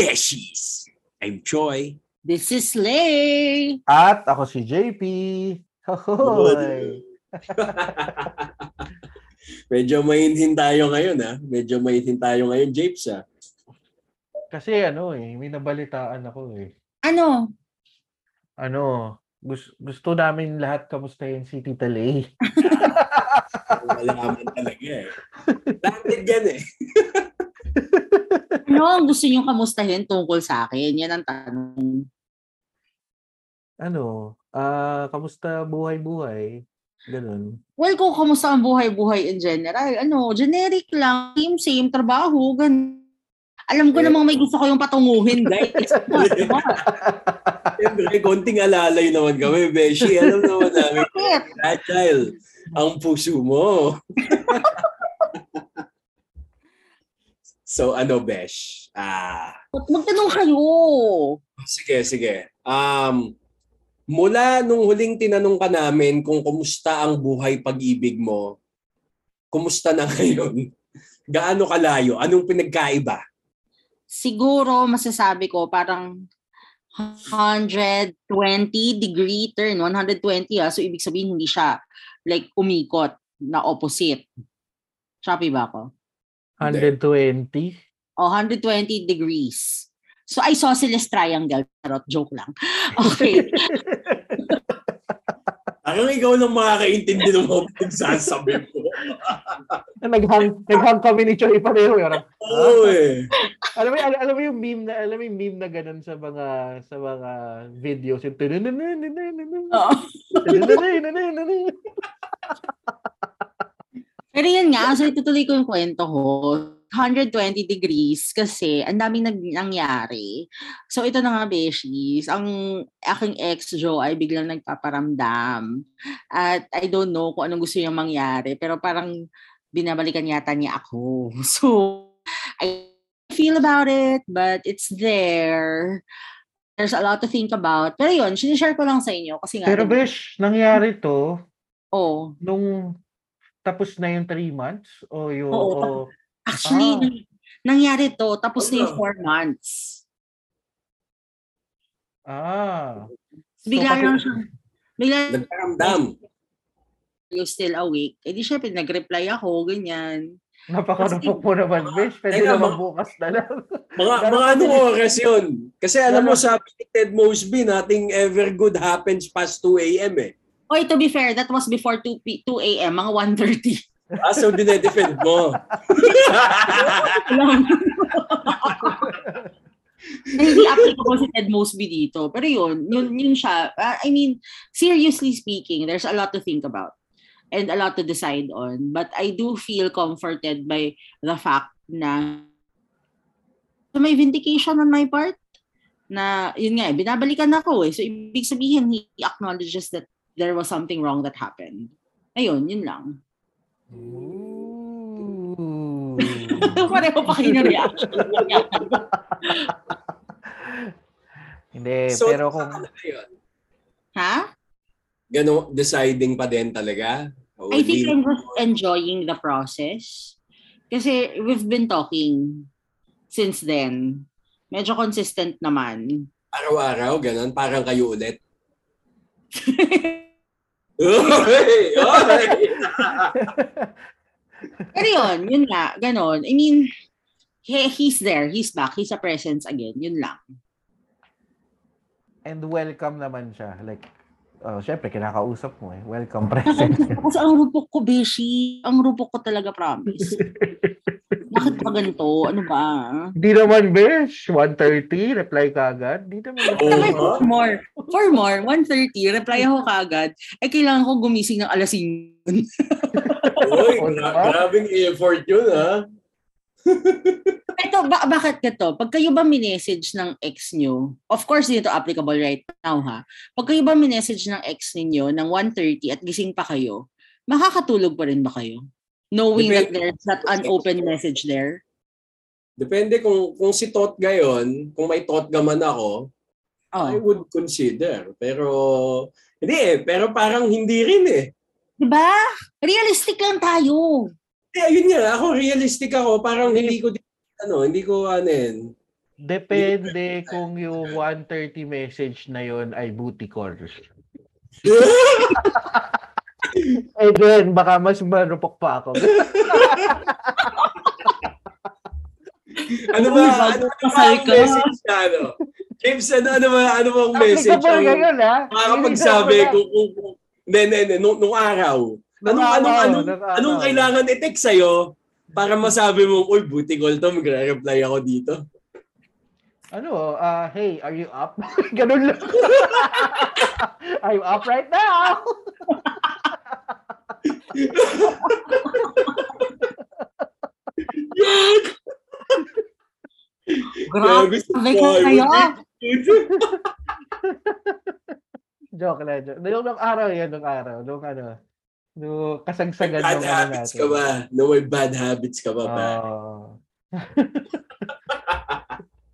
Barbeshies! I'm Choi. This is Lay. At ako si JP. Hoy. Medyo mainhin tayo ngayon ha. Medyo mainhin tayo ngayon, Japes ha. Kasi ano eh, may nabalitaan ako eh. Ano? Ano, gusto, gusto namin lahat kamustahin si Tita Lay. Malaman talaga eh. Landed yan eh. Ano ang gusto niyong kamustahin tungkol sa akin? Yan ang tanong. Ano, ah, kamusta buhay-buhay? Ganun. Well, kung kamusta ang buhay-buhay in general, ano, generic lang, same, same, trabaho, gan. Alam ko namang may gusto kayong patunguhin, guys. Siyempre, konting alalay naman kami, Beshi. Alam naman namin, fragile ang puso mo. so ano, Besh? Ah, Magtanong kayo. Sige, sige. Um, mula nung huling tinanong ka namin kung kumusta ang buhay pag-ibig mo, kumusta na ngayon? Gaano kalayo? Anong pinagkaiba? Siguro, masasabi ko, parang 120 degree turn, 120 ah. So, ibig sabihin, hindi siya like umikot na opposite. Choppy ba ako? 120? O, 120 degrees. So, isosceles triangle. Charot, joke lang. Okay. Parang ikaw lang makakaintindi ng mga pinagsasabi mo. naghang, naghang kami ni Choi pareho. Parang, Oo eh. alam mo, alam, alam mo yung meme na, alam mo yung meme na ganun sa mga, sa mga videos. Yung, Oo. Pero yun nga, so itutuloy ko yung kwento ko. 120 degrees kasi ang daming nag nangyari. So ito na nga, Beshies. Ang aking ex-Joe ay biglang nagpaparamdam. At I don't know kung anong gusto niyang mangyari. Pero parang binabalikan yata niya ako. So, I feel about it, but it's there. There's a lot to think about. Pero yun, sinishare ko lang sa inyo. Kasi nga, Pero besh, nangyari to oh, nung tapos na yung 3 months o yung Oo, o, Actually, Ah. nang- nangyari to, tapos na yung Ano? four months. ah Bigla pati- lang siya, bigla Nagparamdam. you still awake. Eh di syempre, nag-reply ako, ganyan. Napakarupok mo naman, besh. Pwede Teka, naman ma- bukas na lang. Mga, mga kasi- anong oras yun? Kasi alam mo, sabi ni Ted Mosby, nothing ever good happens past 2 a.m. eh. Oy, to be fair, that was before 2, p- 2 a.m., mga 1.30. Ah, so dinedefend mo. Hindi applicable si Ted Mosby dito. Pero yun, yun, yun siya. Uh, I mean, seriously speaking, there's a lot to think about and a lot to decide on. But I do feel comforted by the fact na so may vindication on my part na yun nga, binabalikan ako eh. So, ibig sabihin, he acknowledges that there was something wrong that happened. Ayun, yun lang. Ooh. Pareho pa kayo reaction. Hindi, so, pero kung ano ha? Gano, deciding pa din talaga? O I think I'm just enjoying the process. Kasi we've been talking since then. Medyo consistent naman. Araw-araw, ganun, parang kayo ulit. Oy! Pero yun, yun nga, ganon. I mean, he, he's there, he's back, he's a presence again. Yun lang. and welcome naman siya. Like, oh, syempre, kinakausap mo eh. Welcome present. Kasi ang rupok ko, Beshi. Ang rupok ko talaga, promise. Bakit pa ganito? Ano ba? Di naman, besh. 1.30, reply ka agad. Di naman. Ko, for more. For more, 1.30, reply ako kagad. Eh, kailangan ko gumising ng alas 5. Uy, Oo, gra- grabing effort yun, ha? Ito, ba- bakit ka Pag kayo ba minessage ng ex nyo, of course, dito applicable right now ha. Pag kayo ba minessage ng ex ninyo ng 1.30 at gising pa kayo, makakatulog pa rin ba kayo? Knowing that Depende. there's that unopened message there? Depende kung kung si Tot gayon, kung may Tot man ako, I Oh. would consider. Pero, hindi eh. Pero parang hindi rin eh. Diba? Realistic lang tayo. Eh, ayun nga, ako realistic ako. Parang hindi ko din ano, hindi ko ano yun. Depende kung yung 130 message na yon ay booty call. Eh then, baka mas marupok pa ako. ano ba? Ano, ano ba ang message na ano? James, ano, ano ba? Ano bang message? Applicable ang ngayon, ha? Makakapagsabi kung, kung, kung, hindi, hindi, hindi, nung, nung araw. Anong, anong, anong, anong kailangan i-text sa'yo para masabi mo, uy, buti call to, magre-reply ako dito. Ano, ah, hey, are you up? Ganun lang. are you up right now? Grabe gusto ka kayo. Joke lang. Joke. Nung, nung araw yan, nung araw. Nung ano, nung kasagsagan bad nung ano habits natin. ka ba? No, may bad habits ka ba ba? Oo.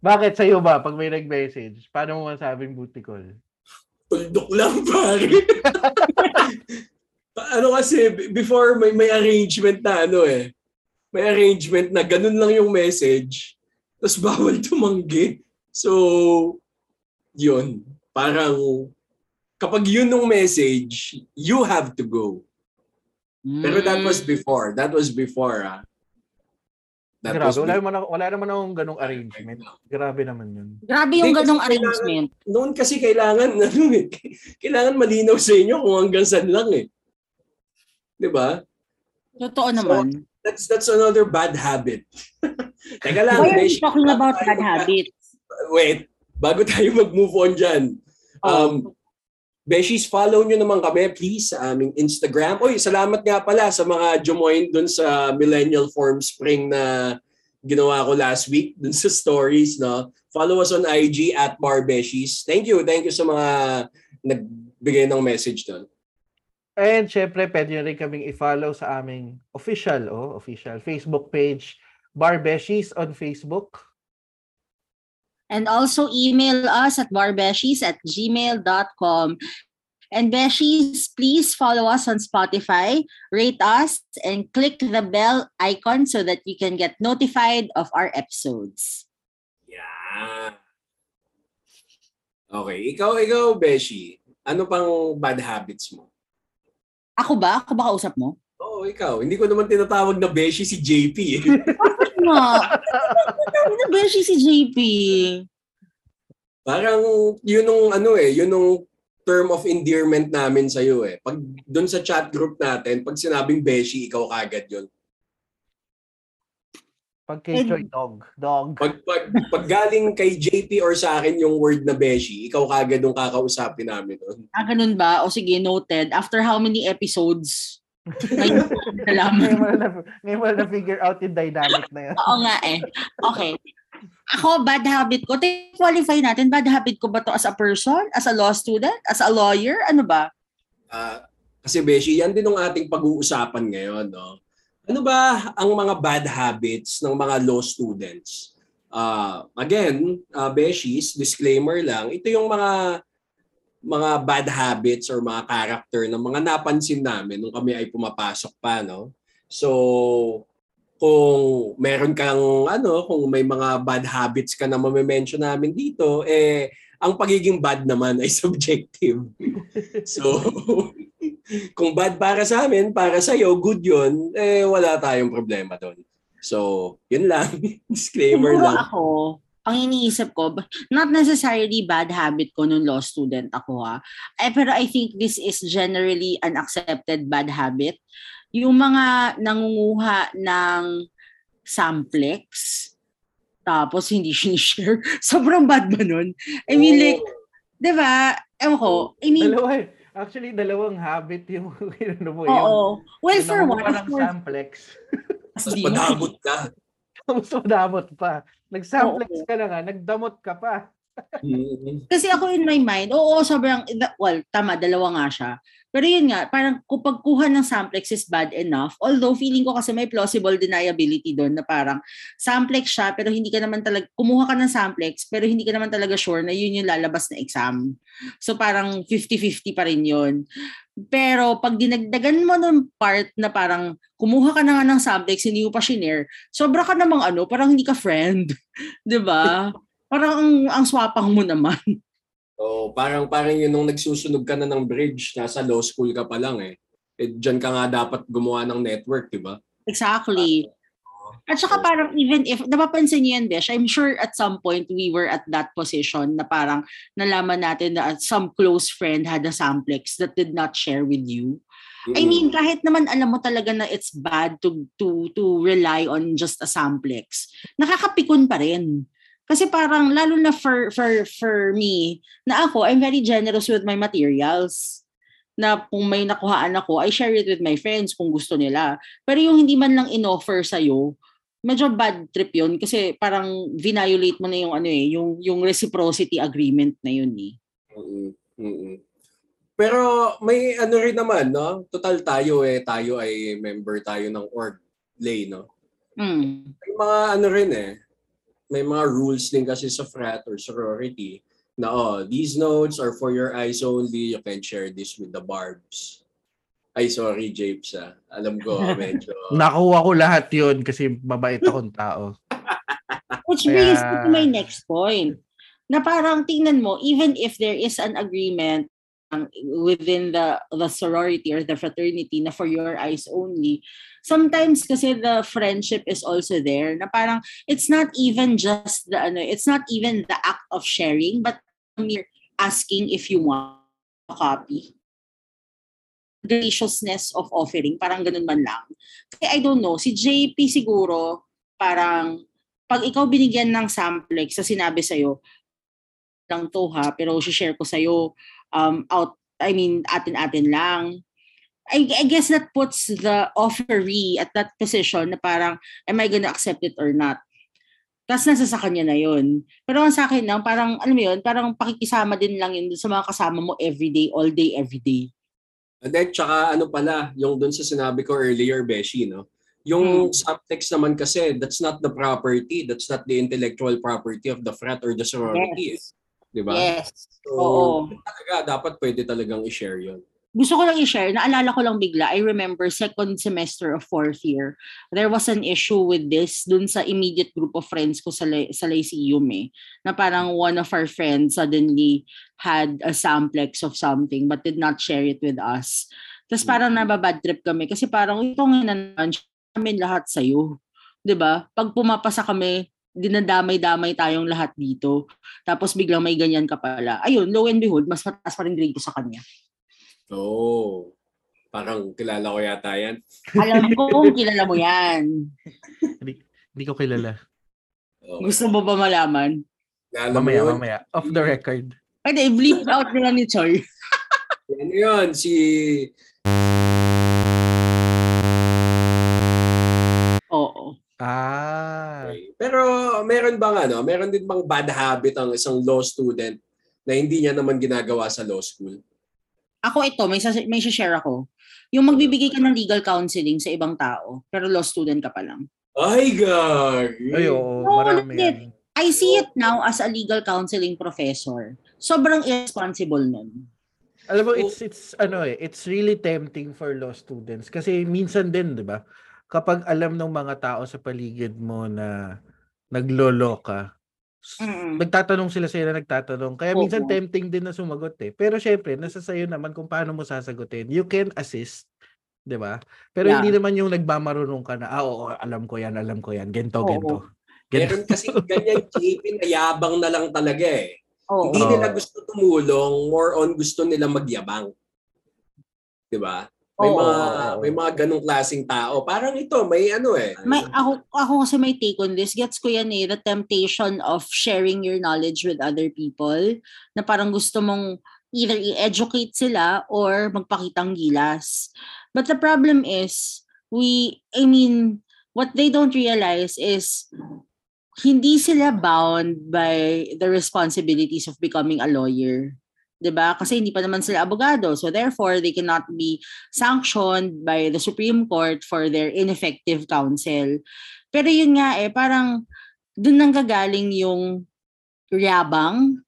Bakit sa'yo ba, pag may nag-message, paano mo masabing call? Tuldok lang, pare. ano kasi, before may, may arrangement na ano eh. May arrangement na ganun lang yung message. Tapos bawal tumanggi. So, yun. Parang, kapag yun yung message, you have to go. Pero that was Mm. before. That was before, ah. That Grabe, was wala naman, wala naman akong ganong arrangement. Grabe naman yun. Grabe yung Hindi, ganong arrangement. Noon kasi kailangan, ano eh, kailangan malinaw sa inyo kung hanggang saan lang eh. Di ba? Totoo naman. That's that's another bad habit. Teka lang, Why are you talking about bad habits? Wait, bago tayo mag-move on dyan. Oh. Um, Beshies, follow nyo naman kami, please, sa aming Instagram. Oy, salamat nga pala sa mga join dun sa Millennial Form Spring na ginawa ko last week dun sa stories, no? Follow us on IG at Barbeshies. Thank you, thank you sa mga nagbigay ng message doon. And syempre, pwede nyo rin kaming i-follow sa aming official, oh, official Facebook page, Barbeshies on Facebook. And also email us at barbeshies at gmail.com. And Beshies, please follow us on Spotify, rate us, and click the bell icon so that you can get notified of our episodes. Yeah. Okay, ikaw, ikaw, Beshi. Ano pang bad habits mo? Ako ba? Ako ba kausap mo? Oo, ikaw. Hindi ko naman tinatawag na Beshi si JP. eh. Nga. Ano Beshi si JP? Parang yun nung ano eh, yun nung term of endearment namin sa iyo eh. Pag doon sa chat group natin, pag sinabing Beshi, ikaw kagad yun. Pag kay And- Choi Dog. Dog. Pag, pag, pag galing kay JP or sa akin yung word na Beshi, ikaw kagad yung kakausapin namin doon. Ah, ganun ba? O sige, noted. After how many episodes? Ngayon, salamat. ngayon mo na, ngayon mo na figure out yung dynamic na yan. Oo nga eh. Okay. Ako, bad habit ko. Te- Qualify natin, bad habit ko ba to as a person? As a law student? As a lawyer? Ano ba? Ah, kasi Beshi, yan din ang ating pag-uusapan ngayon. No? Ano ba ang mga bad habits ng mga law students? Ah, again, uh, Beshies, disclaimer lang, ito yung mga mga bad habits or mga character ng mga napansin namin nung kami ay pumapasok pa, no? So, kung meron kang ano, kung may mga bad habits ka na mame-mention namin dito, eh ang pagiging bad naman ay subjective. so, kung bad para sa amin, para sa iyo, good 'yun, eh wala tayong problema doon. So, yun lang. Disclaimer Siguro lang. ako, ang iniisip ko, not necessarily bad habit ko nung law student ako ha. Eh, pero I think this is generally an accepted bad habit. Yung mga nangunguha ng samplex, tapos hindi sinishare. Sobrang bad ba nun? I mean, like, di ba? Ewan ko. I mean, Dalawa eh. Actually, dalawang habit yung ano mo. oo. Well, for one, nangunguha of course, samplex. Tapos madamot ka. Tapos madamot pa. Nag-samplex ka na nga, nagdamot ka pa. Mm. Kasi ako in my mind, oo, sobrang, well, tama, dalawa nga siya. Pero yun nga, parang kung pagkuha ng samplex is bad enough, although feeling ko kasi may plausible deniability doon na parang samplex siya, pero hindi ka naman talaga, kumuha ka ng samplex, pero hindi ka naman talaga sure na yun yung lalabas na exam. So parang 50-50 pa rin yun. Pero pag dinagdagan mo ng part na parang kumuha ka na nga ng subtext, hindi mo pa shinare, sobra ka namang ano, parang hindi ka friend. ba? Parang ang, ang swapang mo naman. Oh, parang parang yun nung nagsusunog ka na ng bridge, nasa law school ka pa lang eh. eh diyan ka nga dapat gumawa ng network, di ba? Exactly. At saka parang even if, napapansin niyo yan, Besh, I'm sure at some point we were at that position na parang nalaman natin na some close friend had a samplex that did not share with you. I Mm-mm. mean, kahit naman alam mo talaga na it's bad to to to rely on just a samplex, nakakapikon pa rin. Kasi parang lalo na for for for me, na ako I'm very generous with my materials. Na kung may nakuhaan ako, I share it with my friends kung gusto nila. Pero yung hindi man lang inoffer sa medyo bad trip 'yun kasi parang violate mo na yung ano eh, yung yung reciprocity agreement na 'yun eh. Mm-mm. Mm-mm. Pero may ano rin naman, no? Total tayo eh, tayo ay member tayo ng org lay, no? Mm. May mga ano rin eh, may mga rules din kasi sa frat or sorority na oh, these notes are for your eyes only, you can share this with the barbs. Ay, sorry, Japes ah. Alam ko, medyo... Nakuha ko lahat yun kasi mabait akong tao. Which brings me Kaya- to my next point. Na parang tingnan mo, even if there is an agreement within the the sorority or the fraternity na for your eyes only, sometimes kasi the friendship is also there na parang it's not even just the ano, it's not even the act of sharing but mere asking if you want a copy. Graciousness of offering, parang ganun man lang. Kasi I don't know, si JP siguro, parang pag ikaw binigyan ng samplex sa sinabi sa'yo, lang to ha, pero share ko sa'yo um, out, I mean, atin-atin lang. I, I guess that puts the offeree at that position na parang, am I gonna accept it or not? Tapos nasa sa kanya na yun. Pero ang sa akin lang, parang, alam mo yun, parang pakikisama din lang yun sa mga kasama mo everyday, all day, everyday. And then, tsaka ano pala, yung dun sa sinabi ko earlier, Beshi, no? Yung subtext naman kasi, that's not the property, that's not the intellectual property of the frat or the sorority. Yes. Di ba? Yes. So, Oo. talaga, dapat pwede talagang i-share yun. gusto ko lang i-share, naalala ko lang bigla, I remember second semester of fourth year, there was an issue with this dun sa immediate group of friends ko sa, Ly- sa Lyceum eh, na parang one of our friends suddenly had a samplex of something but did not share it with us. Tapos parang nababad trip kami kasi parang ito nga naman namin lahat sa'yo. 'Di ba? Pag pumapasa kami, dinadamay-damay tayong lahat dito. Tapos biglang may ganyan ka pala. Ayun, lo and behold, mas mataas pa rin grade ko sa kanya. Oh, parang kilala ko yata yan. Alam ko kung kilala mo yan. Hindi ko kilala. Oh, Gusto mo ba malaman? Alam Mamaya, yun? mamaya. Off the record. Pwede, bleep out nila ni Choi. Ano yun? Si... Oo. Ah. Pero meron bang ano, meron din bang bad habit ang isang law student na hindi niya naman ginagawa sa law school? Ako ito, may, may share ako. Yung magbibigay ka ng legal counseling sa ibang tao, pero law student ka pa lang. Ay, gagi! Ay, oo. Oo, Marami yan. I see it now as a legal counseling professor. Sobrang irresponsible nun. Alam mo, it's, it's, ano eh, it's really tempting for law students. Kasi minsan din, di ba? Kapag alam ng mga tao sa paligid mo na naglolo ka, Mm-mm. nagtatanong sila sila nagtatanong. Kaya minsan Oo. tempting din na sumagot eh. Pero syempre, nasa sayo naman kung paano mo sasagutin. You can assist, 'di ba? Pero Yeah. hindi naman yung nagmamarunong ka na, ah, oo, alam ko 'yan, alam ko 'yan. Gento, Oo. gento. Gento. Meron kasi ganyan JP na yabang na lang talaga eh. Oo. Hindi Oo. nila gusto tumulong, more on gusto nila magyabang. 'Di ba? May Oo. mga may mga ganong klaseng tao. Parang ito, may ano eh. May, ako, ako kasi may take on this. Gets ko yan eh, the temptation of sharing your knowledge with other people na parang gusto mong either i-educate sila or magpakitang gilas. But the problem is, we, I mean, what they don't realize is hindi sila bound by the responsibilities of becoming a lawyer. 'Di ba? Kasi hindi pa naman sila abogado. So therefore, they cannot be sanctioned by the Supreme Court for their ineffective counsel. Pero yun nga eh, parang doon nang gagaling yung yabang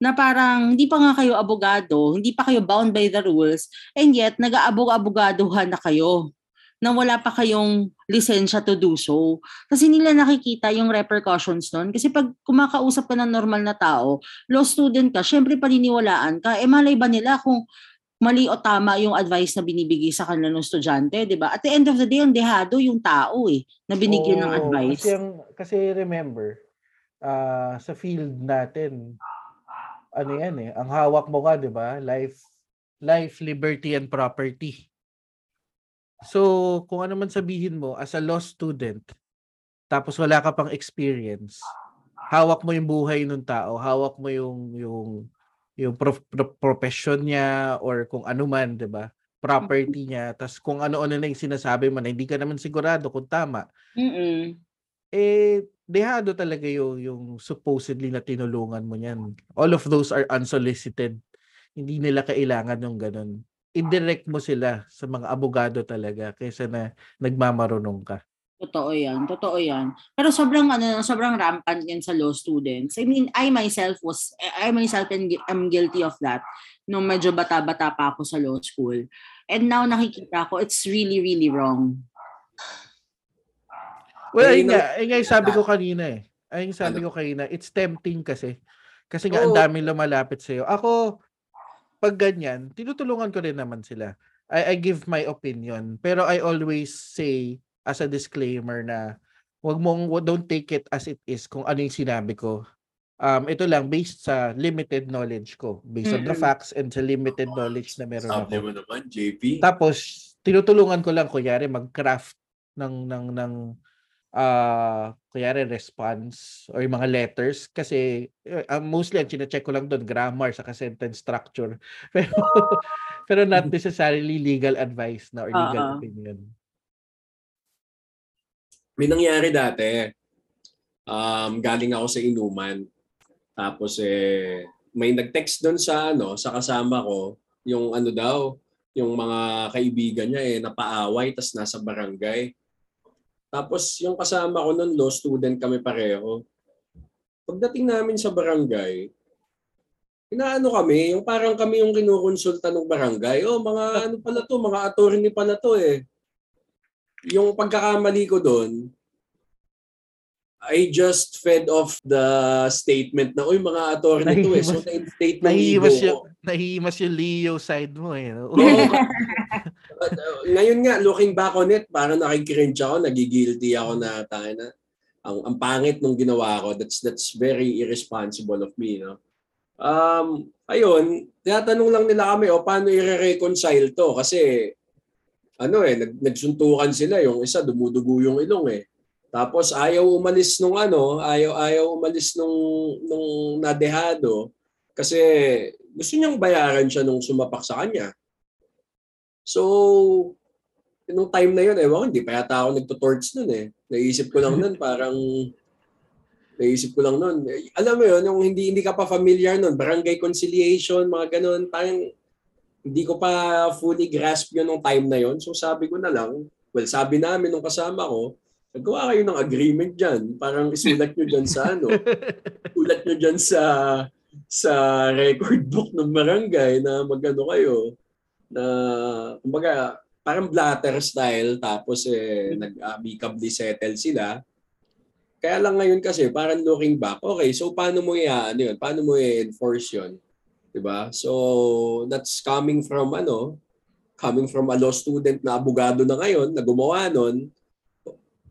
na parang hindi pa nga kayo abogado, hindi pa kayo bound by the rules, and yet nag-aabog-abogadohan na kayo na wala pa kayong lisensya to do so. Kasi nila nakikita yung repercussions nun. Kasi pag kumakausap ka ng normal na tao, law student ka, syempre paniniwalaan ka. Eh malay ba nila kung mali o tama yung advice na binibigay sa kanila ng estudyante, di ba? At the end of the day, ang dehado yung tao eh, na binigyan ng Oo, advice. Kasi, ang- kasi remember, ah, sa field natin, ano yan eh, ang hawak mo ka, di ba? Life, life, liberty, and property. So, kung ano man sabihin mo, as a law student, tapos wala ka pang experience, hawak mo yung buhay ng tao, hawak mo yung, yung, yung prof, pro- profession niya, or kung ano man, di ba? Property niya, tapos kung ano-ano na yung sinasabi mo na hindi ka naman sigurado kung tama, Mm-mm. eh, dehado talaga yung, yung supposedly na tinulungan mo niyan. All of those are unsolicited. Hindi nila kailangan yung ganun. Indirect mo sila sa mga abogado talaga kaysa na nagmamarunong ka. Totoo yan, totoo yan. Pero sobrang ano, sobrang rampant yan sa law students. I mean, I myself was, I myself am gui- am guilty of that nung medyo bata-bata pa ako sa law school. And now nakikita ko, it's really, really wrong. Well, ayun nga, ayun nga yung sabi ko kanina eh. Ayun yung sabi Ano? ko kanina, it's tempting kasi. Kasi nga, ang daming lumalapit sa'yo. Ako, pag ganyan, tinutulungan ko rin naman sila. I, I give my opinion. Pero I always say, as a disclaimer na, wag mong, don't take it as it is kung ano yung sinabi ko. Um, ito lang, based sa limited knowledge ko. Based on the facts and sa limited knowledge na meron Sabi ako. mo naman, JP. Tapos tinutulungan ko lang kunyari mag-craft ng ng ng ah kunyari response or yung mga letters kasi ah, mostly ang chine-check ko lang doon grammar sa sentence structure. Pero pero not necessarily legal advice na or legal Oo. opinion. May nangyari dati. Um, galing ako sa inuman. Tapos eh, may nag-text doon sa ano, sa kasama ko, yung ano daw, yung mga kaibigan niya eh napaaway tas nasa barangay. Tapos yung kasama ko noon, law student kami pareho. Pagdating namin sa barangay, inaano kami, yung parang kami yung kinukonsulta ng barangay. Oh, mga ano pala to, mga attorney pala to eh. Yung pagkakamali ko doon, I just fed off the statement na, uy, mga attorney to eh. So, na-state ng ego ko. yung nahihimas yung Leo side mo eh. no? Oo. But, uh, ngayon nga, looking back on it, parang nakikringe ako, nagigilty ako na tayo na ang, ang pangit nung ginawa ko. That's that's very irresponsible of me, no? Um, ayun, tinatanong lang nila kami, o paano i-reconcile to? Kasi, ano eh, nag, nagsuntukan sila. Yung isa, dumudugo yung ilong eh. Tapos ayaw umalis nung ano, ayaw ayaw umalis nung nung nadehado kasi gusto niyang bayaran siya nung sumapak sa kanya. So, nung time na yun, ewan hindi pa yata ako nagtutorch nun eh. Naisip ko lang nun, parang, naisip ko lang nun. Alam mo yun, yung hindi, hindi ka pa familiar nun, barangay conciliation, mga ganun, parang, hindi ko pa fully grasp yun nung time na yun. So sabi ko na lang, well, sabi namin nung kasama ko, nagawa kayo ng agreement dyan. Parang isulat nyo dyan sa ano, isulat nyo dyan sa sa record book ng barangay na magano kayo na kumbaga parang blatter style tapos eh nag-amicably settle sila. Kaya lang ngayon kasi parang looking back, okay, so paano mo i-ano yun? Paano mo i-enforce yun? 'Di ba? So that's coming from ano, coming from a law student na abogado na ngayon na gumawa nun.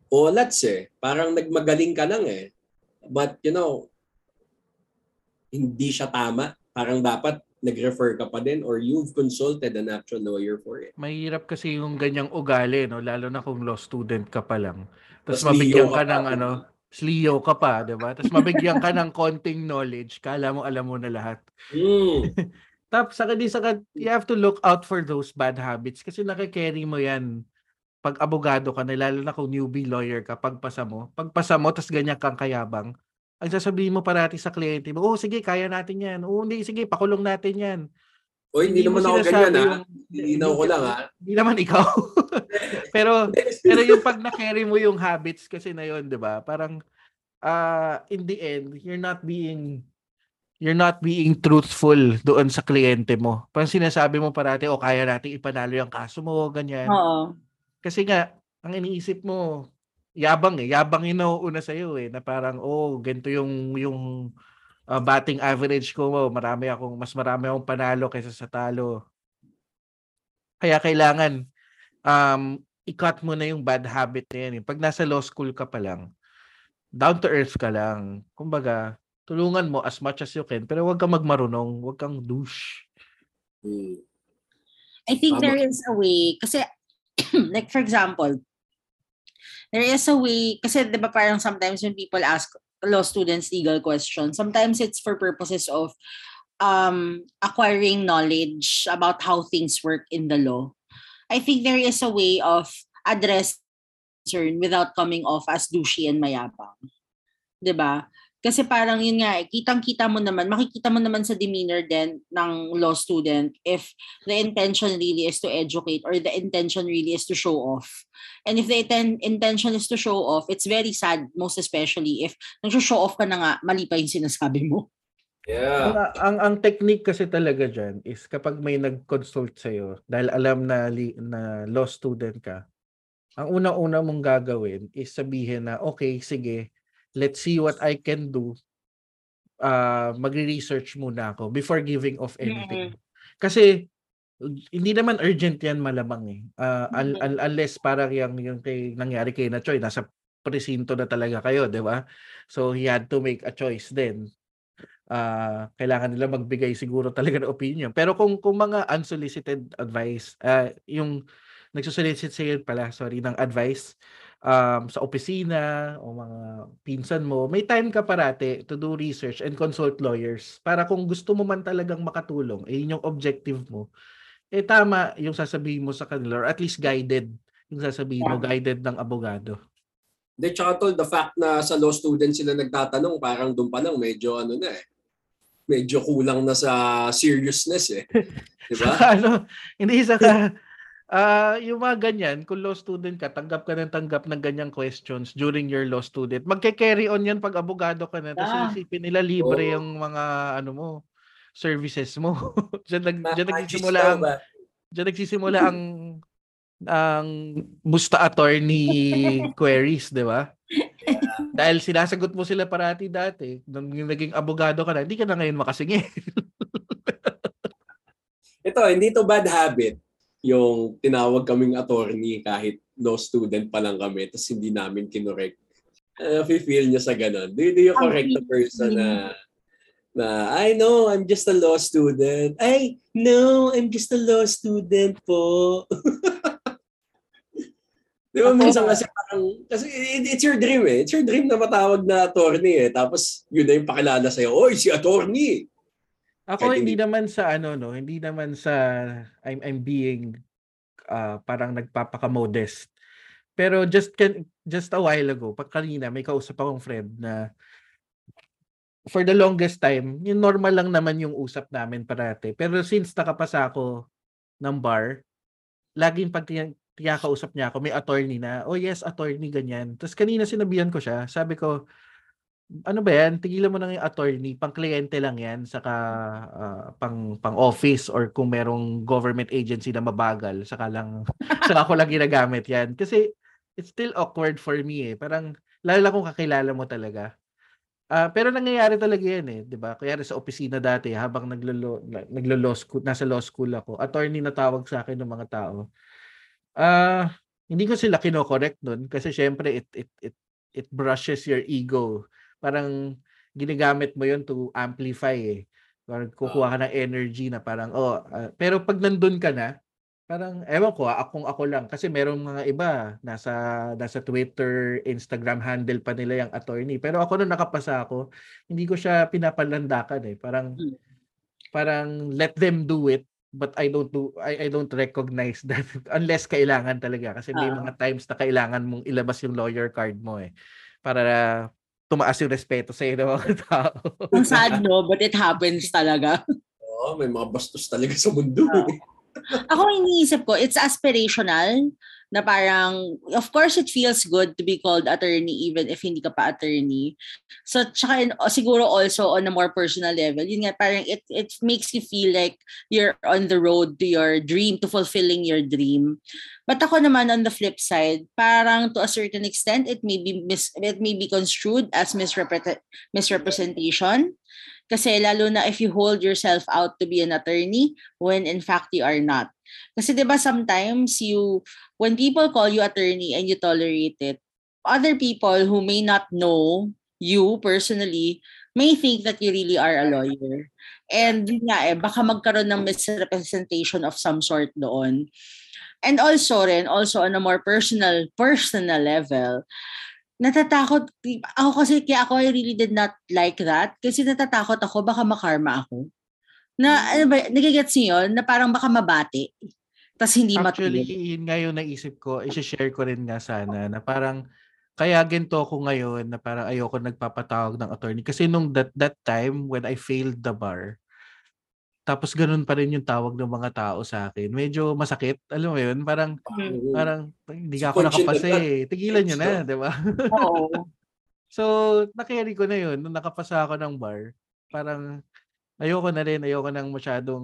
O let's eh, parang nagmagaling ka lang eh. But you know, hindi siya tama. Parang dapat nag-refer ka pa din or you've consulted an actual lawyer for it. Mahirap kasi yung ganyang ugali, no? Lalo na kung law student ka pa lang. Tapos mabigyan ka ka ng pa. ano, Leo ka pa, di ba? Tapos mabigyan ka ng konting knowledge, kala mo alam mo na lahat. Mm. Tapos saka di saka, you have to look out for those bad habits kasi nakikerry mo yan pag abogado ka lalo na kung newbie lawyer ka, pagpasa mo, pagpasa mo, tapos ganyan kang kayabang, ang sasabihin mo parati sa kliyente mo, oh sige, kaya natin yan. Oh, hindi, sige, pakulong natin yan. O hindi, mo naman ako ganyan ha. Linaw ko lang ha. Hindi naman ikaw. pero pero yung pag na-carry mo yung habits kasi na yun, 'di ba? Parang ah in the end, you're not being you're not being truthful doon sa kliyente mo. Parang sinasabi mo parati, o kaya natin ipanalo yung kaso mo, ganyan. Oo. Kasi nga, ang iniisip mo, yabang eh. Yabang yung nauuna sa'yo eh. Na parang, oh, ganito yung, yung uh, batting average ko. Oh, marami akong, mas marami akong panalo kaysa sa talo. Kaya kailangan, um, i-cut mo na yung bad habit na yan. Eh. Pag nasa law school ka pa lang, down to earth ka lang. Kumbaga, tulungan mo as much as you can, pero huwag kang magmarunong, huwag kang douche. Hmm. I think Tama. there is a way, kasi, like for example, there is a way, kasi di ba parang sometimes when people ask law students legal questions, sometimes it's for purposes of um, acquiring knowledge about how things work in the law. I think there is a way of address concern without coming off as douchey and mayabang. 'Di ba? Kasi parang yun nga, eh, kitang-kita mo naman, makikita mo naman sa demeanor din ng law student if the intention really is to educate or the intention really is to show off. And if the inten- intention is to show off, it's very sad, most especially if nag-show off ka na nga, mali pa yung sinasabi mo. Ang, Yeah. ang, ang technique kasi talaga dyan is kapag may nag-consult sa'yo, dahil alam na, li, na law student ka, ang unang-una mong gagawin is sabihin na, okay, sige, let's see what I can do. Uh, magre-research muna ako before giving off anything. Kasi hindi naman urgent yan malamang eh. Uh, un- un- unless parang yung, yung kay, nangyari kay na Choi, nasa presinto na talaga kayo, di ba? So he had to make a choice then. Uh, kailangan nila magbigay siguro talaga ng opinion. Pero kung kung mga unsolicited advice, uh, yung nagsusolicit sa'yo pala, sorry, ng advice um, sa opisina o mga pinsan mo, may time ka parate to do research and consult lawyers para kung gusto mo man talagang makatulong, eh yun yung objective mo, eh tama yung sasabihin mo sa kanila or at least guided yung sasabihin mo, guided ng abogado. De, tsaka tol, the fact na sa law student sila nagtatanong, parang doon pa lang medyo ano na eh. Medyo kulang na sa seriousness eh. Di ba? Ano, hindi saka ah yung mga ganyan, kung law student ka, tanggap ka ng tanggap ng ganyang questions during your law student. Magke-carry on yan pag abogado ka na. Tapos Ah. isipin nila libre Oo. yung mga ano mo, services mo. diyan, nag, diyan nagsisimula ang, ba? diyan nagsisimula ang ang musta attorney queries, di ba? Dahil sinasagot mo sila parati dati, nung naging abogado ka na, hindi ka na ngayon makasingil. Ito, hindi to bad habit yung tinawag kaming attorney kahit law student pa lang kami tapos hindi namin kinorek. Uh, feel niya sa ganun. Do, do you correct the person na na I know I'm just a law student. Ay, no, I'm just a law student po. Di ba minsan kasi parang, kasi it- it's your dream eh. It's your dream na matawag na attorney eh. Tapos yun na yung pakilala sa'yo, Oy, si attorney! Ako Kahit hindi hindi- naman sa ano no, hindi naman sa I'm I'm being ah, parang nagpapaka-modest. Pero just can, just a while ago, pag kanina may kausap akong friend na for the longest time, yung normal lang naman yung usap namin parate. Pero since nakapasa ako ng bar, laging pag tiyakausap niya ako, may attorney na, oh yes, attorney, ganyan. Tapos kanina sinabihan ko siya, sabi ko, ano ba yan? Tigilan mo na yung attorney, pang kliyente lang yan, saka ah, pang pang office or kung merong government agency na mabagal, saka lang saka ko lang ginagamit yan. Kasi it's still awkward for me eh. Parang lalo na kung kakilala mo talaga. Ah, pero nangyayari talaga yan eh, 'di ba? Kaya sa opisina dati habang naglolo naglo-law school, nasa law school ako, attorney na tawag sa akin ng mga tao. Ah, hindi ko sila kino-correct nun kasi syempre it it it it brushes your ego. Parang ginagamit mo 'yon to amplify eh. Parang kukuha ka ng energy na parang oh, ah, pero pag nandun ka na, parang ewan ko ah, akong ako lang kasi merong mga iba nasa nasa Twitter, Instagram handle pa nila yung attorney. Pero ako nung nakapasa ako, hindi ko siya pinapalandakan eh. Parang Hmm. parang let them do it but I don't do I, I don't recognize that unless kailangan talaga kasi may Ah. mga times na kailangan mong ilabas yung lawyer card mo eh para tumaas yung respeto sa ng mga tao. Ang sad no, but it happens talaga. Oo, may mga bastos talaga sa mundo. Oo. eh. Ako iniisip ko, it's aspirational. Na parang, of course, it feels good to be called attorney even if hindi ka pa attorney. So, tsaka siguro also on a more personal level, yun nga, parang it, it makes you feel like you're on the road to your dream, to fulfilling your dream. But ako naman on the flip side, parang to a certain extent, it may be mis- it may be construed as misrepre- misrepresentation. Kasi lalo na if you hold yourself out to be an attorney when in fact you are not. Kasi 'di ba sometimes you when people call you attorney and you tolerate it, other people who may not know you personally may think that you really are a lawyer. And yun nga eh, baka magkaroon ng misrepresentation of some sort doon. And also rin, also on a more personal, personal level, natatakot, ako kasi, kaya ako I really did not like that. Kasi natatakot ako, baka makarma ako. Na, ano ba, nagigets niyo yun? Na parang baka mabati. Tapos hindi Actually, matuloy. yun nga yung naisip ko, i-share ko rin nga sana na parang kaya ginto ako ngayon na parang ayoko nagpapatawag ng attorney kasi nung that that time when I failed the bar tapos ganun pa rin yung tawag ng mga tao sa akin. Medyo masakit. Alam mo yun? Parang, Mm. parang, hindi ka ako nakapasa ka. eh. Tigilan nyo na, di ba? Oo. So, nakayari ko na yun. Nung nakapasa ako ng bar, parang, ayoko na rin, ayoko nang masyadong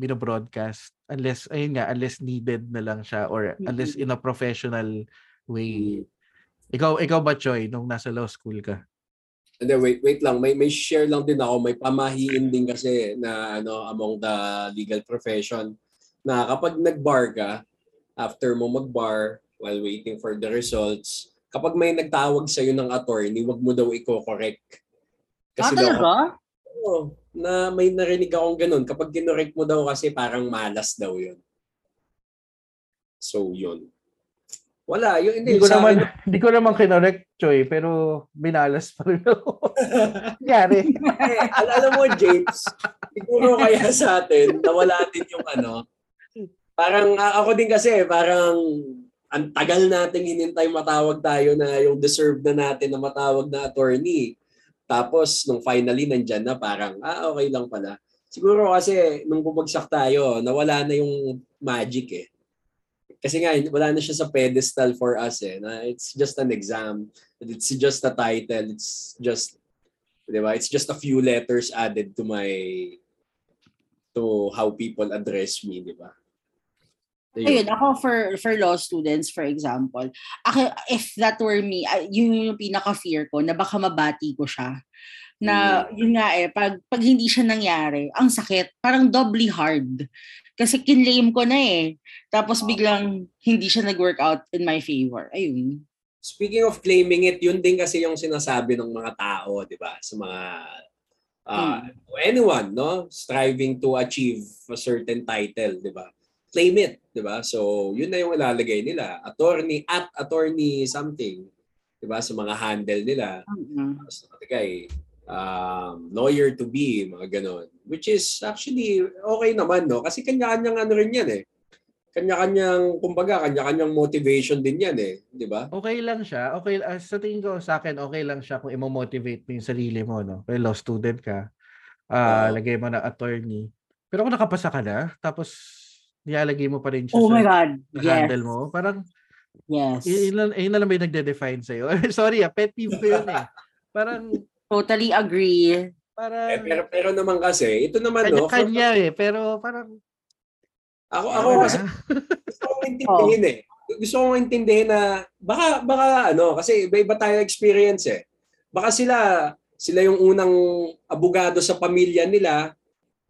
binobroadcast. Unless, ayun nga, unless needed na lang siya or unless in a professional way. Ikaw, ikaw ba, Choy, nung nasa law school ka? And then wait, wait lang. May may share lang din ako. May pamahiin din kasi na ano among the legal profession na kapag nag-bar ka, after mo mag-bar while waiting for the results, kapag may nagtawag sa ng attorney, wag mo daw i-correct. Ah, daw, talaga? Oo, na may narinig akong ganun. Kapag kinorek mo daw kasi parang malas daw yun. So, yun. Wala. Yun, hindi, Hindi ko naman, hindi ko naman kinorek, Choy, pero binalas pa rin ako. Eh, al- alam mo, James, siguro kaya sa atin, nawala din yung ano, parang ako din kasi, parang ang tagal nating hinintay matawag tayo na yung deserve na natin na matawag na attorney. Tapos, nung finally nandyan na, parang, ah, okay lang pala. Siguro kasi, nung bumagsak tayo, nawala na yung magic eh. Kasi nga, wala na siya sa pedestal for us eh. Na it's just an exam. It's just a title. It's just Di ba? It's just a few letters added to my to how people address me, di ba? Ayun, ako for for law students, for example, ako, if that were me, ay- yun yung pinaka-fear ko, na baka mabati ko siya. Na, yun nga eh, pag, pag hindi siya nangyari, ang sakit, parang doubly hard. Kasi kinlame ko na eh. Tapos biglang hindi siya nag-work out in my favor. Ayun. Speaking of claiming it, yun din kasi yung sinasabi ng mga tao, di ba? Sa mga uh, anyone, no? Striving to achieve a certain title, di ba? Claim it, di ba? So, yun na yung ilalagay nila. Attorney at attorney something, di ba? Sa mga handle nila. Mm-mm. Tapos nakalagay, um, lawyer to be, mga ganon. Which is actually okay naman, no? Kasi kanya-kanyang ano rin yan eh. Kanya-kanyang, kumbaga, kanya-kanyang motivation din yan eh. Di ba? Okay lang siya. Okay, uh, sa tingin ko sa akin, okay lang siya kung imo-motivate mo yung sarili mo, no? Kung law student ka, ah Oo. lagay mo na attorney. Pero kung nakapasa ka na, tapos nilalagay mo pa rin siya Oh sa my God. sa Yes. handle mo, parang Yes. yun, yun, lang, yun na lang ba yung nagde-define sa'yo? Sorry ah, pet peeve ko yun eh. Parang, Totally agree. parang, Eh, pero, pero naman kasi, ito naman, no? for- kanya-kanya eh. Pero parang, Ako, ako Wala. kasi gusto kong intindihin eh. Gusto kong intindihin na baka, baka ano, kasi iba-iba tayo experience eh. Baka sila, sila yung unang abogado sa pamilya nila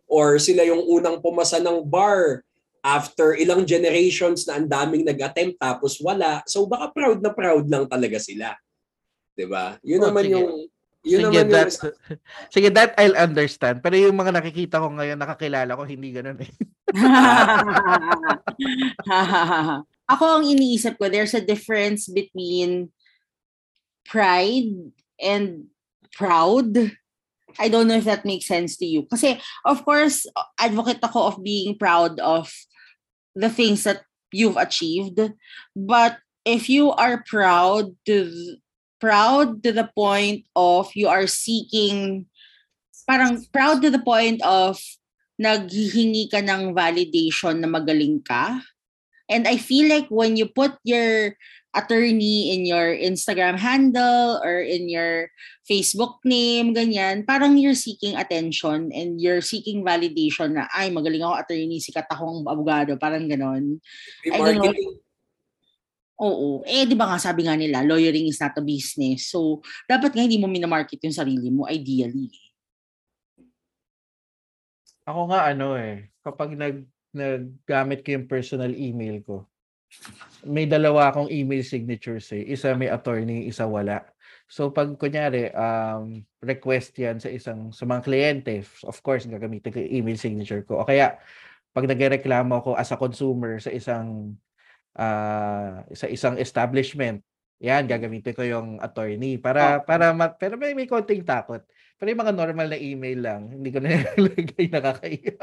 or sila yung unang pumasa ng bar after ilang generations na ang daming nag-attempt tapos wala. So baka proud na proud lang talaga sila. 'Di ba? Yun Oh, naman sige. yung yun sige, naman that, yung sige, that I'll understand. Pero yung mga nakikita ko ngayon, nakakilala ko, hindi ganun eh. Ako ang iniisip ko, there's a difference between pride and proud. I don't know if that makes sense to you. Kasi, of course, advocate ako of being proud of the things that you've achieved. But if you are proud to proud to the point of you are seeking parang proud to the point of naghihingi ka ng validation na magaling ka And I feel like when you put your attorney in your Instagram handle or in your Facebook name, ganyan, parang you're seeking attention and you're seeking validation na, ay, magaling ako attorney, sikat akong abogado, parang ganon. I don't know. marketing. Oo. Eh, di ba nga sabi nga nila, lawyering is not a business. So, dapat nga hindi mo minamarket yung sarili mo, ideally. Ako nga ano eh, kapag nag naggamit ko yung personal email ko, may dalawa akong email signatures eh. Isa may attorney, isa wala. So pag kunyari, um, request yan sa isang sa mga kliyente, of course, gagamitin ko yung email signature ko. O kaya, pag nagreklamo ako as a consumer sa isang ah, sa isang establishment, yan, gagamitin ko yung attorney para para ma- pero may, may konting takot. Pero yung mga normal na email lang, hindi ko na nilagay nakakaiya.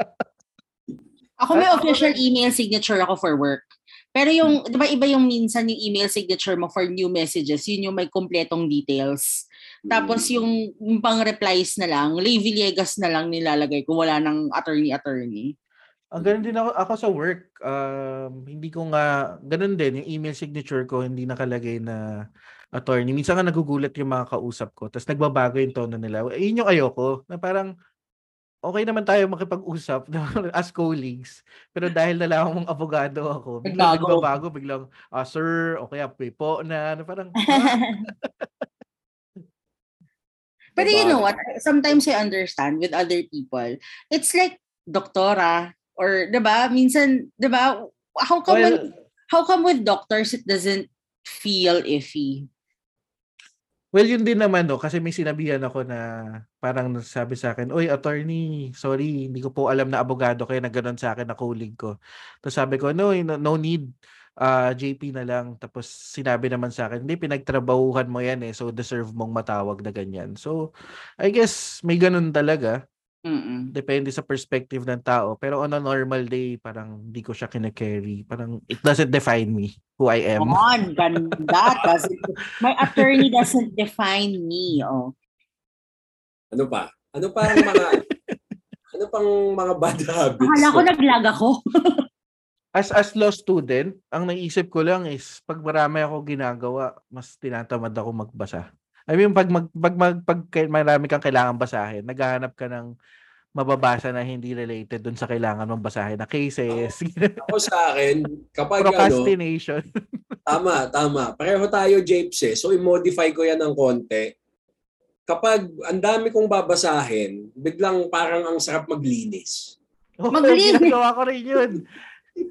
Ako may official email signature ako for work. Pero yung, di ba iba yung minsan yung email signature mo for new messages, yun yung may kompletong details. Tapos yung, yung pang replies na lang, Lay Villegas na lang nilalagay kung wala ng attorney-attorney. Ang ganun din ako, ako sa work, um, hindi ko nga, ganun din, yung email signature ko, hindi nakalagay na attorney. Minsan nga nagugulat yung mga kausap ko, tapos nagbabago yung tono nila. Yun yung ayoko, na parang, okay naman tayo makipag-usap as colleagues, pero dahil nalaman mong abogado ako, biglang Nagbago. nagbabago, biglang, ah, sir, o kaya po na, na parang, ah, Pero you Diba? know what? Sometimes I understand with other people. It's like doktora or 'di ba? Minsan 'di ba? How come well, with, how come with doctors it doesn't feel iffy? Well, yun din naman no, kasi may sinabihan ako na parang sabi sa akin, Oy, attorney, sorry, hindi ko po alam na abogado kayo na ganun sa akin na colleague ko. Tapos sabi ko, no, no, need, ah, JP na lang. Tapos sinabi naman sa akin, hindi, pinagtrabahuhan mo yan eh, so deserve mong matawag na ganyan. So, I guess may ganun talaga. Mm. Depende sa perspective ng tao. Pero on a normal day, parang hindi ko siya kinakarry. Parang it doesn't define me, who I am. Come on, ganda. Doesn't, my attorney doesn't define me. Oh. Ano pa? Ano pa ang mga ano pang mga bad habits? Akala ko na- naglag ako. As as law student, ang naisip ko lang is pag marami ako ginagawa, mas tinatamad ako magbasa. I mean, pag mag, pag, mag, pag marami kang kailangan basahin, naghahanap ka ng mababasa na hindi related dun sa kailangan mong basahin na cases. Ako sa akin, kapag ano, Procrastination. tama, tama. Pareho tayo, Japes eh. So, i-modify ko yan ng konti. Kapag ang dami kong babasahin, biglang parang ang sarap maglinis. Oo, Maglinis. ginagawa ko rin yun.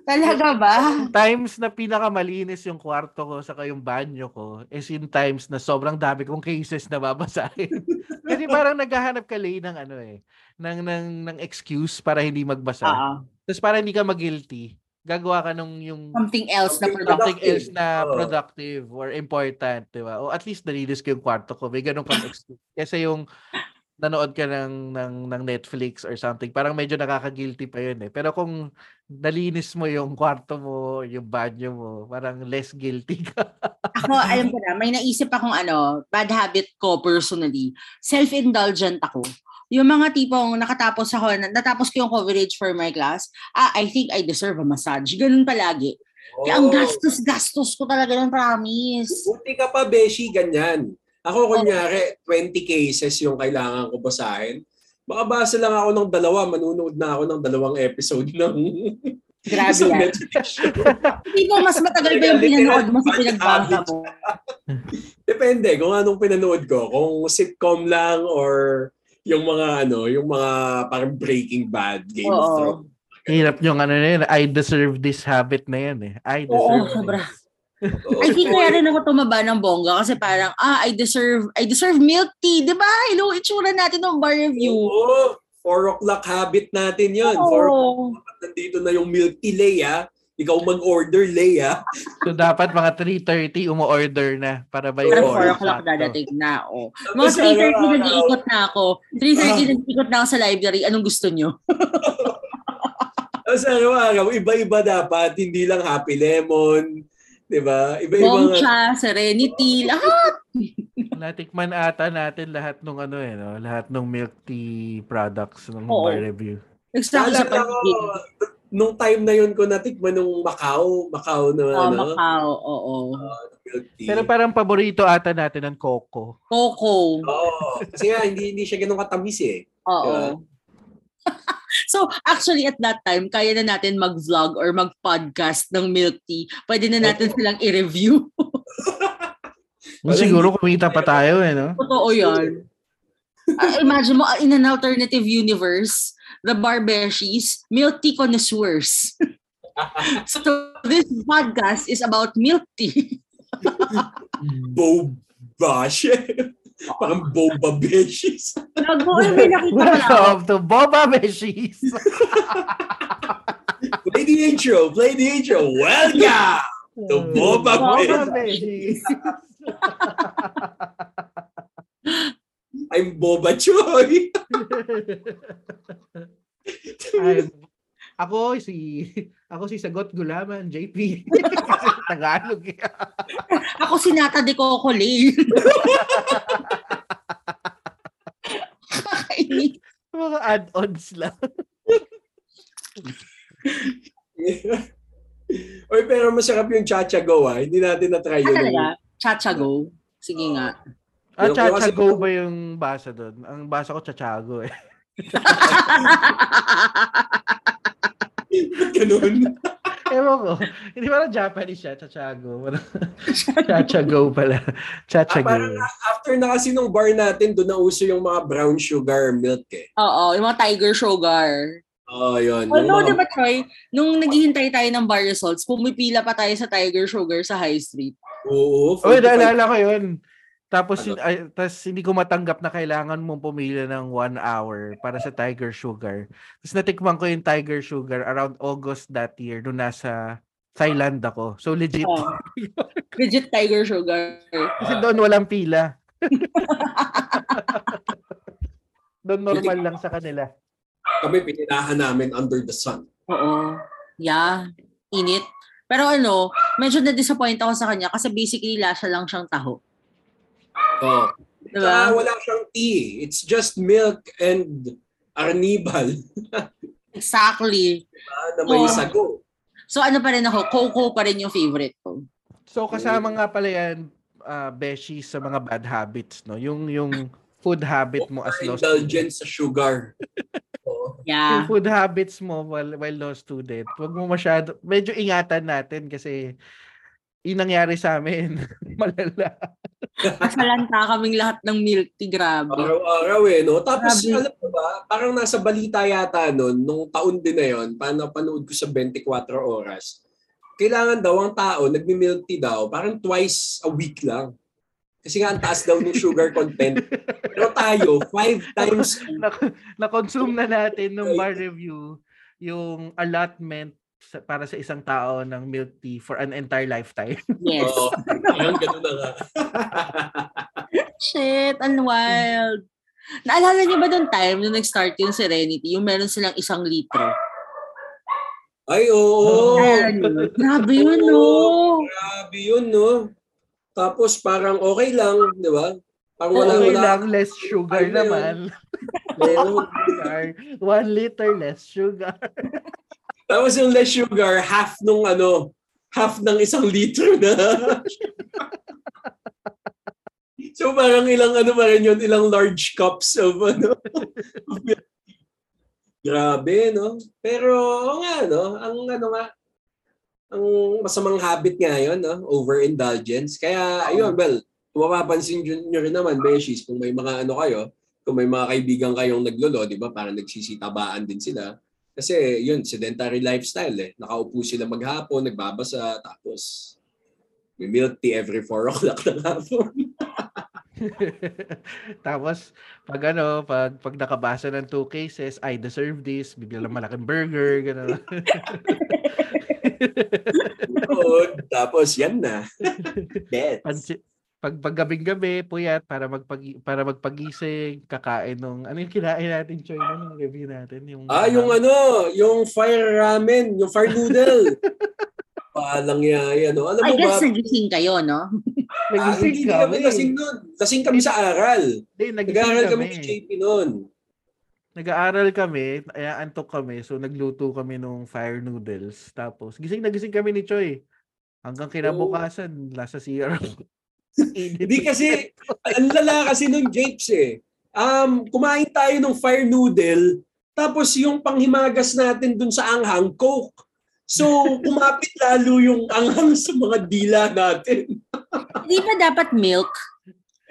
Talaga ba? Times na pinakamalinis yung kwarto ko saka yung banyo ko is in times na sobrang dami kong cases na babasahin. Kasi parang naghahanap ka lay ng ano eh, ng, ng, ng excuse para hindi magbasa. Oo. Tapos para hindi ka mag-guilty, gagawa ka nung yung Something else na Something productive. something else na productive or important, di ba? O at least nalinis ko yung kwarto ko. May ganun kang excuse. Kasi yung nanood ka ng, ng, ng Netflix or something, parang medyo nakaka-guilty pa yun eh. Pero kung nalinis mo yung kwarto mo, yung banyo mo, parang less guilty ka. Ako, alam ko na, may naisip akong ano, bad habit ko personally. Self-indulgent ako. Yung mga tipong nakatapos ako, na- natapos ko yung coverage for my class, ah, I think I deserve a massage. Ganun palagi. Kaya ang Oh, gastos-gastos ko talaga ng promise. Buti ka pa, Beshi, ganyan. Ako, kunyari, 20 cases yung kailangan ko basahin. Makabasa lang ako ng dalawa, manunood na ako ng dalawang episode ng Grabe isang yan. Hindi mo, mas matagal ba yung pinanood mo sa pinagbasa mo? Depende kung anong pinanood ko. Kung sitcom lang or yung mga ano, yung mga parang Breaking Bad, Game of Oo. Thrones. Hirap yung ano na yun, I deserve this habit na yan eh. I Oo, deserve sobra. this. I think kaya rin ako tumaba ng bongga kasi parang, ah, I deserve, I deserve milk tea. Di ba? Hello, itsura natin ng bar review. Oo. 4 o'clock habit natin yun. 4 o'clock Oo. nandito na yung milk tea, Leia. Ikaw mag-order, Leia. So dapat mga 3.30 umu-order na para by Para 4 4. o'clock dadating na. Oh. Mga Tapos, 3.30 araw-araw. nag-iikot na ako. 3.30 nag-iikot na ako sa library. Anong gusto nyo? Tapos araw-araw, iba-iba dapat. Hindi lang Happy Lemon. Di ba? Iba-iba. Bongcha, Serenity, lahat. Natikman ata natin lahat nung ano eh, no? lahat ng milk tea products ng Oo. bar review. Ako sa pag nung time na yun ko natikman nung Macau, Macau na Oh, ano, Macau, oo. milk tea. Pero parang paborito ata natin ng Coco. Coco. Oo. Kasi nga, hindi, hindi siya ganun katamis eh. Oo. so, actually, at that time, kaya na natin mag-vlog or mag-podcast ng milk tea. Pwede na natin silang i-review. Wala, Siguro kumita pa tayo eh, no? Totoo yan. Ah, imagine mo, in an alternative universe, the Barbeshies, milk tea connoisseurs. so, this podcast is about milk tea. Bobash. Parang boba beshies. Nago, ay, may nakita ko lang. Welcome to Boba Beshies! Play the intro. Play the intro. Welcome to Boba Boba Beshies. Beshies! I'm Boba Choy. I'm, ako si ako si Sagot Gulaman, JP. Tagalog. Ako si Nata de Coco Lane. Mga add-ons lang. Oy, pero masarap yung Chachago ah. Hindi natin na-try Ah, yun. talaga? Chachago. Sige nga. Ah, kasi- Chachago ba yung basa doon? Ang basa ko Chachago eh. Ba't ganun? Ewan ko. Hindi parang Japanese siya, Chachago. Parang Chachago pala. Ah, Chachago. parang after na kasi nung bar natin, doon na uso yung mga brown sugar milk eh. Oo, yung mga tiger sugar. Oh, yun. Although, di mga- ba, Troy, nung naghihintay tayo ng bar results, pumipila pa tayo sa tiger sugar sa high street. Oo. 45 naalala ko yun. Tapos, Ano? ay, tas hindi ko matanggap na kailangan mong pumila ng one hour para sa Tiger Sugar. Tapos natikman ko yung Tiger Sugar around August that year nung nasa Thailand ako. So legit. Oh. Legit tiger sugar. Kasi doon walang pila. doon normal lang sa kanila. Kami pininahan namin under the sun. Oo. Yeah. Init. Pero ano, medyo na-disappoint ako sa kanya kasi basically lasa lang siyang taho. Oh. Diba? Saka wala siyang tea. It's just milk and arnibal Exactly. ah, na may Oh. sago. So ano pa rin ako, Coco pa rin yung favorite ko. So kasama nga pala yan, uh, Beshi, sa mga bad habits, no? Yung, yung food habit mo as student. Indulgence sa sugar. Oo. Yung Yeah. food habits mo while, while law student, huwag mo masyado, medyo ingatan natin kasi yung nangyari sa amin, malala. Masalanta kaming lahat ng milk tea, grabe. Araw-araw eh, no? Tapos, Grabe. alam mo ba, parang nasa balita yata nun, nung taon din na yun, paano panood ko sa 24 oras, kailangan daw ang tao, nagmi-milk tea daw, parang twice a week lang. Kasi nga, ang taas daw ng sugar content. Pero tayo, five times na, na-consume na natin nung bar review yung allotment sa, para sa isang tao ng milk tea for an entire lifetime. Yes. Oo. Ayun, ganun na nga. Shit, ang wild. Naalala niyo ba nung time nung nag-start yung Serenity, yung meron silang isang litro? Ay, oo. Niyo? Grabe yun, no? Grabe yun, no? Tapos parang okay lang, di ba? Parang wala, okay wala. lang, less sugar Ano yun? naman. Sugar. One liter less sugar. Tapos yung less sugar, half nung ano, half ng isang litro na. so parang ilang ano pa rin yun, ilang large cups of ano. Grabe, no? Pero, oo nga, no? Ang ano nga, ang masamang habit nga yun, no? Overindulgence. Kaya, ayun, well, kung mapapansin nyo rin naman, Beshies, kung may mga ano kayo, kung may mga kaibigan kayong naglolo, di ba? Parang nagsisitabaan din sila. Kasi yun, sedentary lifestyle eh. Nakaupo sila maghapon, nagbabasa, tapos may milk tea every 4 o'clock ng hapon. Tapos, pag ano, pag, pag nakabasa ng two cases, I deserve this, bibili lang malaking burger, gano'n. Oo, tapos yan na. Bet. Pansi- pag paggabing gabi, puyat para magpag para magpagising, kakain nung ano yung kinain natin Choy na nung review natin yung Ah, yung ano, yung fire ramen, yung fire noodle. Palang yaya, no? Alam I mo ba, guess nagising kayo, no? ah, nagising hindi kami lasing nun. Lasing kami sa aral. Hindi, nagising Nag-aaral kami kami. ni JP nun. nag-aaral kami, ay antok kami, so nagluto kami nung fire noodles. Tapos, gising na gising kami ni Choi. Hanggang kinabukasan, nasa CR. Hindi kasi, ang lala kasi nung Japes eh. Um, kumain tayo ng fire noodle, tapos yung panghimagas natin dun sa anghang, Coke. So, kumapit lalo yung anghang sa mga dila natin. Hindi ba dapat milk?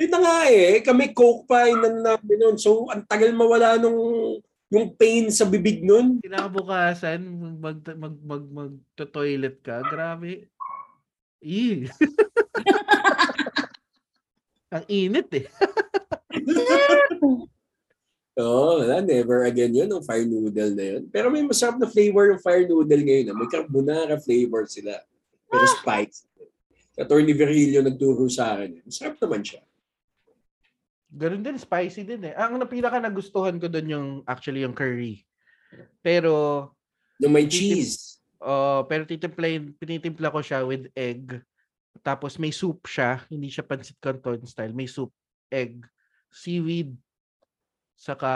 Eh na nga eh, kami Coke pa inan namin nun. So, ang tagal mawala nung yung pain sa bibig nun. Kinabukasan, mag, mag, mag, mag, toilet ka. Grabe. Ih. Ang init eh. Oo, oh, wala, never again yun, yung fire noodle na yun. Pero may masarap na flavor yung fire noodle ngayon. ah. May carbonara flavor sila. Pero spice. Attorney Virilio nagturo sa akin. Masarap naman siya. Ganun din, spicy din eh. Ang na- pinaka nagustuhan ko doon yung actually yung curry. Pero Yung may cheese. oh, pero titimplahin, pinitimpla ko siya with egg. Tapos may soup siya, hindi siya pancit canton style. May soup, egg, seaweed, saka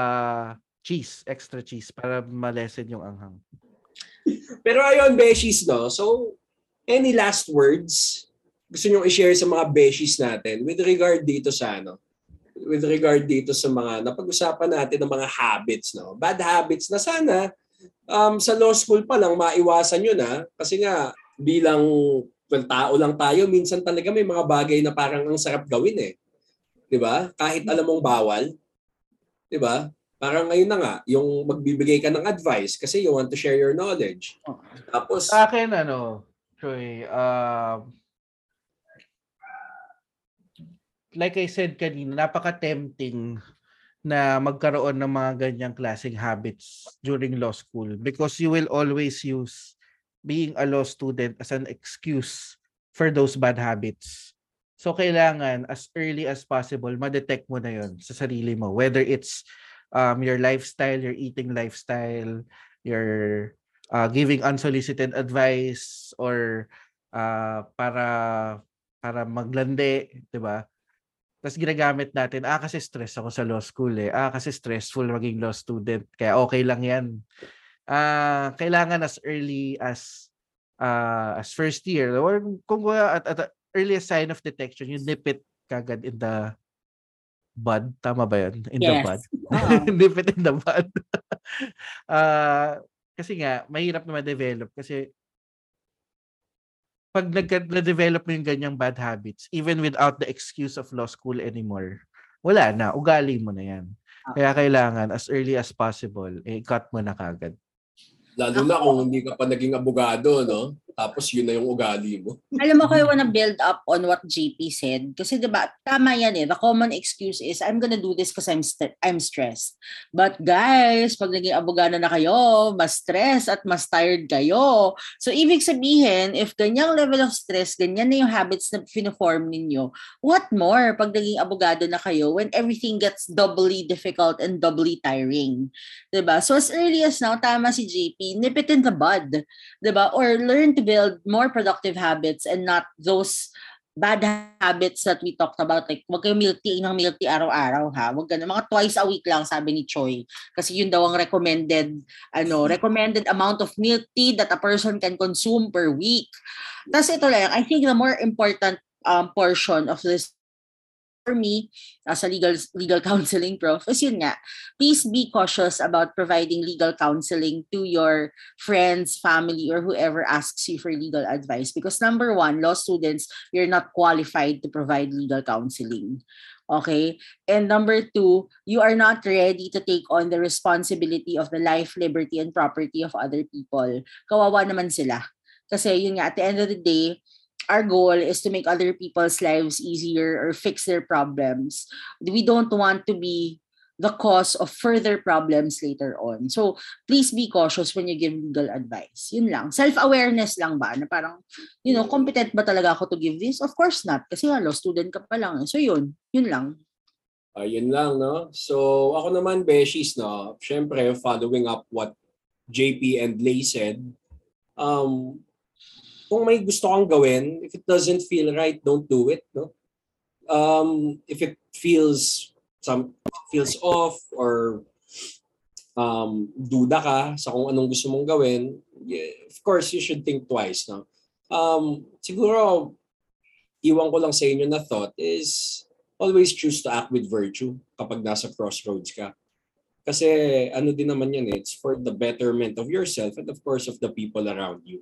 cheese, extra cheese para malesen yung anghang. Pero ayun, beshies, no? So, any last words gusto nyo i-share sa mga beshies natin with regard dito sa ano? With regard dito sa mga napag-usapan natin ng mga habits, no? Bad habits na sana um, sa law school pa lang maiwasan yun, ha? Kasi nga, bilang well, tao lang tayo, minsan talaga may mga bagay na parang ang sarap gawin, eh. 'Di ba? Kahit alam mong bawal, 'di ba? Parang ngayon na nga, yung magbibigay ka ng advice kasi you want to share your knowledge. Oo. Tapos, Sa akin, ano, Troy, um, like I said kanina, napaka-tempting na magkaroon ng mga ganyang klaseng habits during law school because you will always use being a law student as an excuse for those bad habits. So kailangan as early as possible ma-detect mo na 'yon sa sarili mo whether it's um, your lifestyle, your eating lifestyle, your uh, giving unsolicited advice or uh, para para maglandi, 'di ba? Tapos ginagamit natin, ah kasi stress ako sa law school eh. Ah kasi stressful maging law student. Kaya okay lang 'yan. Ah kailangan as early as uh, as first year or kung wala at, at the earliest sign of detection, you nip it kagad in the bud. Tama ba 'yun? In the Yes. bud. Oo. nip it in the bud. Ah, kasi nga mahirap na ma-develop kasi pag nag- na-develop mo yung ganyang bad habits, even without the excuse of law school anymore, wala na, ugali mo na yan. Kaya kailangan, as early as possible, eh, cut mo na kagad. Lalo na kung hindi ka pa naging abogado, no? Tapos yun na yung ugali mo. Alam mo ko, I wanna build up on what JP said. Kasi diba, tama yan eh. The common excuse is, I'm gonna do this because I'm, st- I'm stressed. But guys, pag naging abogado na kayo, mas stress at mas tired kayo. So, ibig sabihin, if ganyang level of stress, ganyan na yung habits na finiform ninyo, what more pag naging abogado na kayo when everything gets doubly difficult and doubly tiring? 'Di ba? So, as early as now, tama si JP, nip it in the bud. 'di ba? Or learn to build more productive habits and not those bad habits that we talked about. Like, wag kayo milk tea ng milk tea araw-araw ha. Wag ganun. Mga twice a week lang, sabi ni Choi. Kasi yun daw ang recommended, ano, recommended amount of milk tea that a person can consume per week. Tapos ito lang, I think the more important um, portion of this for me as a legal legal counseling prof is yun nga please be cautious about providing legal counseling to your friends, family, or whoever asks you for legal advice. Because number one, law students, you're not qualified to provide legal counseling. Okay? And number two, you are not ready to take on the responsibility of the life, liberty, and property of other people. Kawawa naman sila. Kasi yun nga, at the end of the day, our goal is to make other people's lives easier or fix their problems. We don't want to be the cause of further problems later on. So, please be cautious when you give legal advice. Yun lang. Self-awareness lang ba? Na parang, you know, competent ba talaga ako to give this? Of course not. Kasi law student ka pa lang. So, yun. Yun lang. Ayun lang, no? So, ako naman, Beshies, no? Siyempre, following up what JP and Lay said, um, kung may gusto kang gawin, if it doesn't feel right, don't do it, no? Um, if it feels some feels off or um, duda ka sa kung anong gusto mong gawin, yeah, of course, you should think twice. No? Um, siguro, iwan ko lang sa inyo na thought is always choose to act with virtue kapag nasa crossroads ka. Kasi ano din naman yan, it's for the betterment of yourself and of course of the people around you.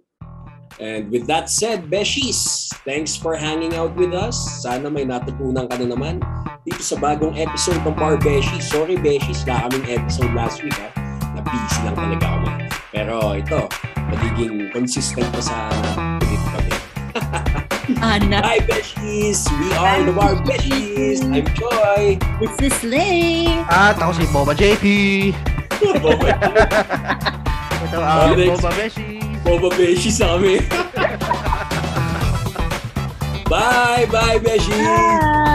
And with that said, Beshies, thanks for hanging out with us. Sana may natutunan ka na naman dito sa bagong episode ng Par Beshies. Sorry Beshies, na kaming episode last week ha. Na busy lang talaga kami. Pero ito, magiging consistent pa sa pilit kami. Ana, Hi Beshies! We are the Bar Beshies! I'm Joy! this is Lay. At ako si Boba JP. Ito ang. Boba Beshi. Boba Beshies na kami. bye! Bye Beshies! Bye.